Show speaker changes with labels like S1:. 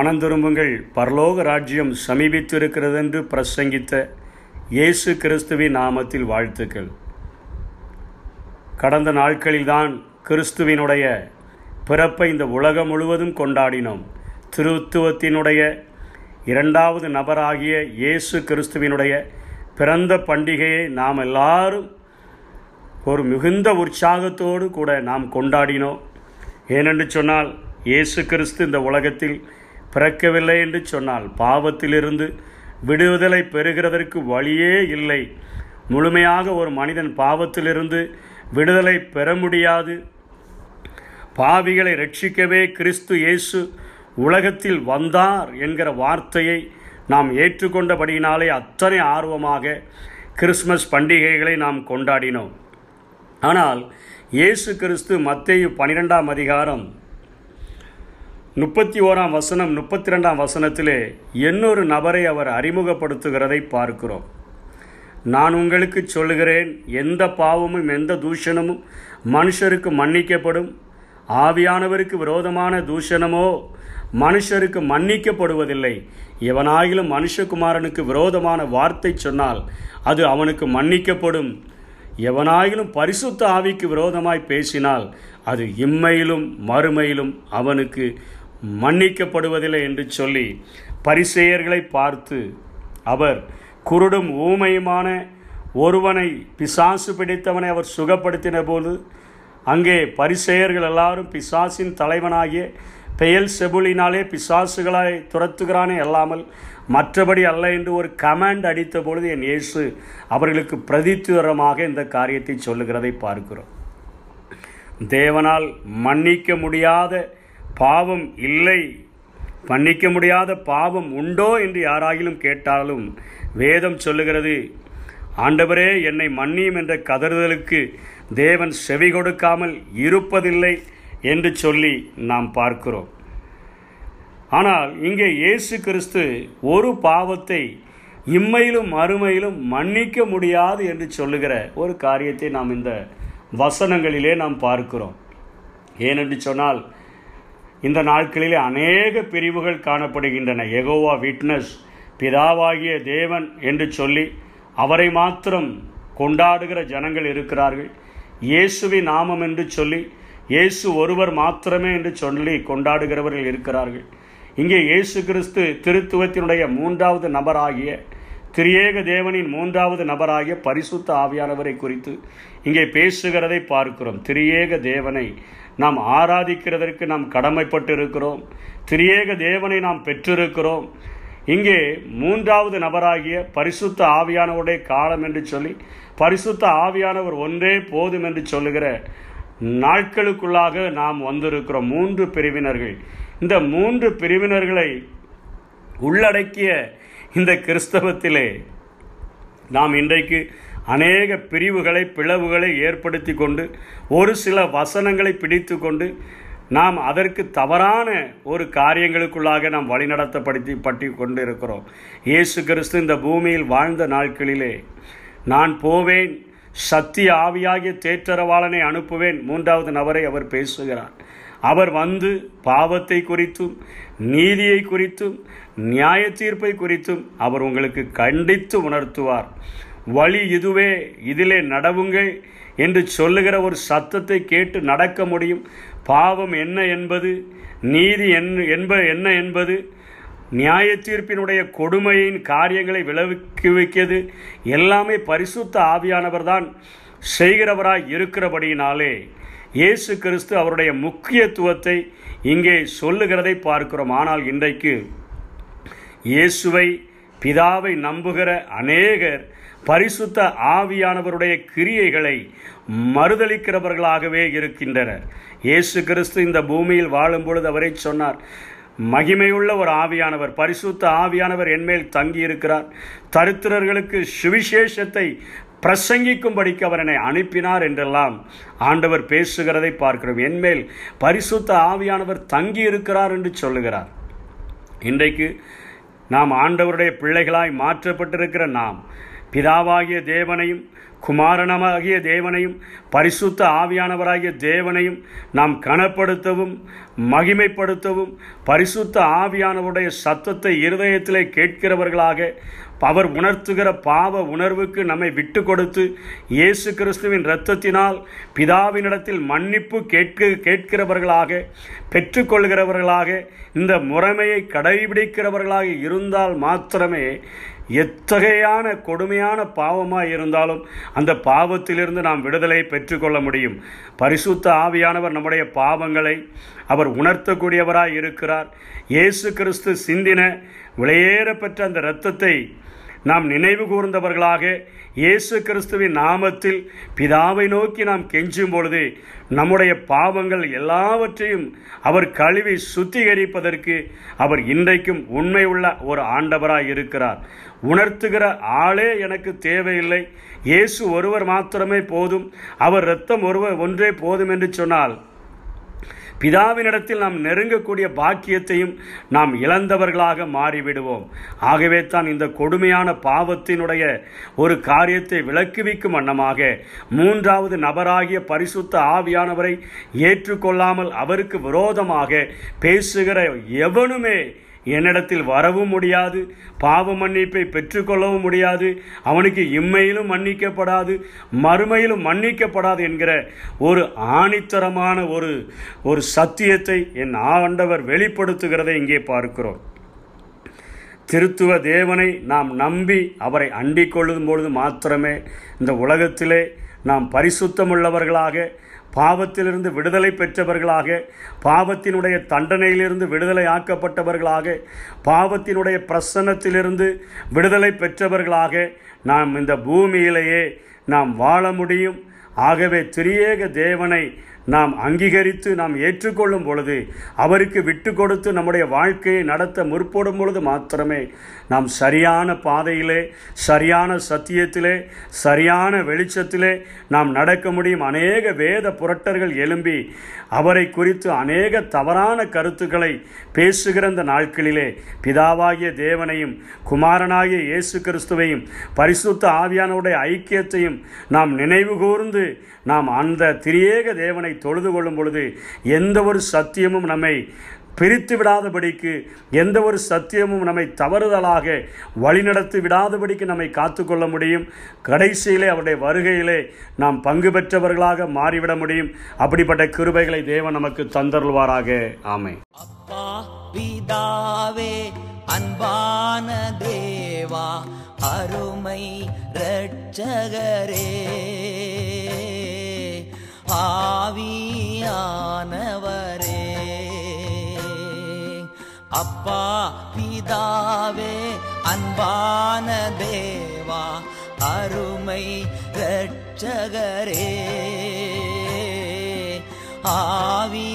S1: மனந்திரும்புங்கள் பரலோக ராஜ்யம் சமீபித்திருக்கிறது என்று பிரசங்கித்த இயேசு கிறிஸ்துவின் நாமத்தில் வாழ்த்துக்கள். கடந்த நாட்களில்தான் கிறிஸ்துவினுடைய பிறப்பை இந்த உலகம் முழுவதும் கொண்டாடினோம். திருத்துவத்தினுடைய இரண்டாவது நபராகிய இயேசு கிறிஸ்துவினுடைய பிறந்த பண்டிகையை நாம் எல்லாரும் ஒரு மிகுந்த உற்சாகத்தோடு கூட நாம் கொண்டாடினோம். ஏனென்று சொன்னால் இயேசு கிறிஸ்து இந்த உலகத்தில் பிறக்கவில்லை என்று சொன்னால் பாவத்திலிருந்து விடுதலை பெறுகிறதற்கு வழியே இல்லை. முழுமையாக ஒரு மனிதன் பாவத்திலிருந்து விடுதலை பெற முடியாது. பாவிகளை ரட்சிக்கவே கிறிஸ்து இயேசு உலகத்தில் வந்தார் என்கிற வார்த்தையை நாம் ஏற்றுக்கொண்டபடியினாலே அத்தனை ஆர்வமாக கிறிஸ்மஸ் பண்டிகைகளை நாம் கொண்டாடினோம். ஆனால் இயேசு கிறிஸ்து மத்தேயு பனிரெண்டாம் அதிகாரம் முப்பத்தி ஓராம் வசனம் முப்பத்தி ரெண்டாம் வசனத்திலே இன்னொரு நபரை அவர் அறிமுகப்படுத்துகிறதை பார்க்கிறோம். நான் உங்களுக்கு சொல்லுகிறேன் எந்த பாவமும் எந்த தூஷணமும் மனுஷருக்கு மன்னிக்கப்படும். ஆவியானவருக்கு விரோதமான தூஷணமோ மனுஷருக்கு மன்னிக்கப்படுவதில்லை. எவனாயிலும் மனுஷகுமாரனுக்கு விரோதமான வார்த்தை சொன்னால் அது அவனுக்கு மன்னிக்கப்படும். எவனாயிலும் பரிசுத்த ஆவிக்கு விரோதமாய் பேசினால் அது இம்மையிலும் மறுமையிலும் அவனுக்கு மன்னிக்கப்படுவதில்லை என்று சொல்லி பரிசெயர்களை பார்த்து அவர் குருடும் ஊமையுமான ஒருவனை பிசாசு பிடித்தவனை அவர் சுகப்படுத்தின போது அங்கே பரிசெயர்கள் எல்லாரும் பிசாசின் தலைவனாகிய பெயல் செபுலினாலே பிசாசுகளாய் துரத்துகிறானே அல்லாமல் மற்றபடி அல்ல என்று ஒரு கமாண்ட் அடித்த பொழுது என் இயேசு அவர்களுக்கு பிரதித்துவரமாக இந்த காரியத்தை சொல்லுகிறதை பார்க்கிறோம். தேவனால் மன்னிக்க முடியாத பாவம் இல்லை. மன்னிக்க முடியாத பாவம் உண்டோ என்று யாராகிலும் கேட்டாலும் வேதம் சொல்லுகிறது. ஆண்டவரே என்னை மன்னியும் என்ற கதறுதலுக்கு தேவன் செவி கொடுக்காமல் இருப்பதில்லை என்று சொல்லி நாம் பார்க்கிறோம். ஆனால் இங்கே இயேசு கிறிஸ்து ஒரு பாவத்தை இம்மையிலும் மறுமையிலும் மன்னிக்க முடியாது என்று சொல்லுகிற ஒரு காரியத்தை நாம் இந்த வசனங்களிலே நாம் பார்க்கிறோம். ஏனென்று சொன்னால் இந்த நாட்களிலே அநேக பிரிவுகள் காணப்படுகின்றன. எகோவா விட்னஸ் பிதாவாகிய தேவன் என்று சொல்லி அவரை மாத்திரம் கொண்டாடுகிற ஜனங்கள் இருக்கிறார்கள். இயேசுவின் நாமம் என்று சொல்லி இயேசு ஒருவர் மாத்திரமே என்று சொல்லி கொண்டாடுகிறவர்கள் இருக்கிறார்கள். இங்கே இயேசு கிறிஸ்து திருத்துவத்தினுடைய மூன்றாவது நபராகிய திரியேக தேவனின் மூன்றாவது நபராகிய பரிசுத்த ஆவியானவரை குறித்து இங்கே பேசுகிறதை பார்க்கிறோம். திரியேக தேவனை நாம் ஆராதிக்கிறதற்கு நாம் கடமைப்பட்டு இருக்கிறோம் திரியேக தேவனை நாம் பெற்றிருக்கிறோம். இங்கே மூன்றாவது நபராகிய பரிசுத்த ஆவியானவருடைய காலம் என்று சொல்லி பரிசுத்த ஆவியானவர் ஒன்றே போதும் என்று சொல்லுகிற நாட்களுக்குள்ளாக நாம் வந்திருக்கிறோம். மூன்று பிரிவினர்கள். இந்த மூன்று பிரிவினர்களை உள்ளடக்கிய இந்த கிறிஸ்தவத்திலே நாம் இன்றைக்கு அநேக பிரிவுகளை பிளவுகளை ஏற்படுத்தி கொண்டு ஒரு சில வசனங்களை பிடித்து கொண்டு நாம் அதற்கு தவறான ஒரு காரியங்களுக்குள்ளாக நாம் வழிநடத்தப்படுத்தி பட்டி கொண்டு இருக்கிறோம் இயேசு கிறிஸ்து இந்த பூமியில் வாழ்ந்த நாட்களிலே நான் போவேன் சத்திய ஆவியாகிய தேற்றரவாளனை அனுப்புவேன் மூன்றாவது நபரை அவர் பேசுகிறார். அவர் வந்து பாவத்தை குறித்தும் நீதியை குறித்தும் நியாய தீர்ப்பை குறித்தும் அவர் உங்களுக்கு கண்டித்து உணர்த்துவார். வழி இதுவே இதிலே நடவுங்கள் என்று சொல்லுகிற ஒரு சத்தத்தை கேட்டு நடக்க முடியும். பாவம் என்ன என்பது நீதி என் என்ப என்ன என்பது நியாய தீர்ப்பினுடைய கொடுமையின் காரியங்களை விளைவிக்குவிக்கிறது எல்லாமே பரிசுத்த ஆவியானவர் தான் செய்கிறவராய் இருக்கிறபடியினாலே இயேசு கிறிஸ்து அவருடைய முக்கியத்துவத்தை இங்கே சொல்லுகிறதை பார்க்கிறோம். ஆனால் இன்றைக்கு இயேசுவை பிதாவை நம்புகிற அநேகர் பரிசுத்த ஆவியானவருடைய கிரியைகளை மறுதளிக்கிறவர்களாகவே இருக்கின்றனர். இயேசு கிறிஸ்து இந்த பூமியில் வாழும் பொழுது அவரை சொன்னார் மகிமையுள்ள ஒரு ஆவியானவர் பரிசுத்த ஆவியானவர் என்மேல் தங்கி இருக்கிறார் தரித்திரர்களுக்கு சுவிசேஷத்தை பிரசங்கிக்கும்படிக்கு அவர் என்னை அனுப்பினார் என்றெல்லாம் ஆண்டவர் பேசுகிறதை பார்க்கிறோம். என்மேல் பரிசுத்த ஆவியானவர் தங்கி இருக்கிறார் என்று சொல்லுகிறார். இன்றைக்கு நாம் ஆண்டவருடைய பிள்ளைகளாய் மாற்றப்பட்டிருக்கிற நாம் பிதாவாகிய தேவனையும் குமாரனமாகிய தேவனையும் பரிசுத்த ஆவியானவராகிய தேவனையும் நாம் கனப்படுத்தவும் மகிமைப்படுத்தவும் பரிசுத்த ஆவியானவருடைய சத்தத்தை இருதயத்திலே கேட்கிறவர்களாக அவர் உணர்த்துகிற பாவ உணர்வுக்கு நம்மை விட்டு கொடுத்து இயேசு கிறிஸ்துவின் இரத்தத்தினால் பிதாவினிடத்தில் மன்னிப்பு கேட்க கேட்கிறவர்களாக பெற்றுக்கொள்கிறவர்களாக இந்த முறைமையை கடைபிடிக்கிறவர்களாக இருந்தால் மாத்திரமே எத்தகையான கொடுமையான பாவமாக இருந்தாலும் அந்த பாவத்திலிருந்து நாம் விடுதலை பெற்றுக்கொள்ள முடியும். பரிசுத்த ஆவியானவர் நம்முடைய பாவங்களை அவர் உணர்த்தக்கூடியவராய் இருக்கிறார். இயேசு கிறிஸ்து சிந்தின விளையேறப்பெற்ற அந்த இரத்தத்தை நாம் நினைவு கூர்ந்தவர்களாக இயேசு கிறிஸ்துவின் நாமத்தில் பிதாவை நோக்கி நாம் கெஞ்சும் பொழுது நம்முடைய பாவங்கள் எல்லாவற்றையும் அவர் கழுவி சுத்திகரிப்பதற்கு அவர் இன்றைக்கும் உண்மை உள்ள ஒரு ஆண்டவராய் இருக்கிறார். உணர்த்துகிற ஆளே எனக்கு தேவையில்லை. இயேசு ஒருவர் மாத்திரமே போதும். அவர் இரத்தம் ஒருவர் ஒன்றே போதும் என்று சொன்னால் பிதாவினிடத்தில் நாம் நெருங்கக்கூடிய பாக்கியத்தையும் நாம் இழந்தவர்களாக மாறிவிடுவோம். ஆகவே தான் இந்த கொடுமையான பாவத்தினுடைய ஒரு காரியத்தை விளக்குவிக்கும் வண்ணமாக மூன்றாவது நபராகிய பரிசுத்த ஆவியானவரை ஏற்றுக்கொள்ளாமல் அவருக்கு விரோதமாக பேசுகிற எவனுமே என்னிடத்தில் வரவும் முடியாது பாவ மன்னிப்பை பெற்றுக்கொள்ளவும் முடியாது. அவனுக்கு இம்மையிலும் மன்னிக்கப்படாது மறுமையிலும் மன்னிக்கப்படாது என்கிற ஒரு ஆணித்தரமான ஒரு ஒரு சத்தியத்தை என் ஆண்டவர் வெளிப்படுத்துகிறதை இங்கே பார்க்கிறோம். திருத்துவ தேவனை நாம் நம்பி அவரை அண்டிக் கொள்ளும் பொழுது மாத்திரமே இந்த உலகத்திலே நாம் பரிசுத்தமுள்ளவர்களாக பாவத்திலிருந்து விடுதலை பெற்றவர்களாக பாவத்தினுடைய தண்டனையிலிருந்து விடுதலை ஆக்கப்பட்டவர்களாக பாவத்தினுடைய பிரசன்னத்திலிருந்து விடுதலை பெற்றவர்களாக நாம் இந்த பூமியிலேயே நாம் வாழ முடியும். ஆகவே திரியேக தேவனை நாம் அங்கீகரித்து நாம் ஏற்றுக்கொள்ளும் பொழுது அவருக்கு விட்டு கொடுத்து நம்முடைய வாழ்க்கையை நடத்த முற்படும் பொழுது மாத்திரமே நாம் சரியான பாதையிலே சரியான சத்தியத்திலே சரியான வெளிச்சத்திலே நாம் நடக்க முடியும் அநேக வேத புரட்டர்கள் எழும்பி அவரை குறித்து அநேக தவறான கருத்துக்களை பேசுகிற இந்த நாட்களிலே பிதாவாகிய தேவனையும் குமாரனாகிய இயேசு கிறிஸ்துவையும் பரிசுத்த ஆவியானோடைய ஐக்கியத்தையும் நாம் நினைவு கூர்ந்து நாம் அந்த திரியேக தேவனை தொழுது கொள்ளும் பொழுது எந்த ஒரு சத்தியமும் நம்மை பிரித்து விடாதபடிக்கு எந்த ஒரு சத்தியமும் நம்மை தவறுதலாக வழிநடத்தி விடாதபடிக்கு நம்மை காத்துக்கொள்ள முடியும். கடைசியிலே அவருடைய வருகையிலே நாம் பங்கு பெற்றவர்களாக மாறிவிட முடியும். அப்படிப்பட்ட கிருபைகளை தேவன் நமக்கு தந்தருள்வாராக. ஆமை
S2: அப்பா பிதாவே அன்பான தேவா அருமை ரட்சகரே ஆவியானவரே. அப்பா பிதாவே அன்பான தேவா அருமை இரட்சகரே. ஆவியானவரே.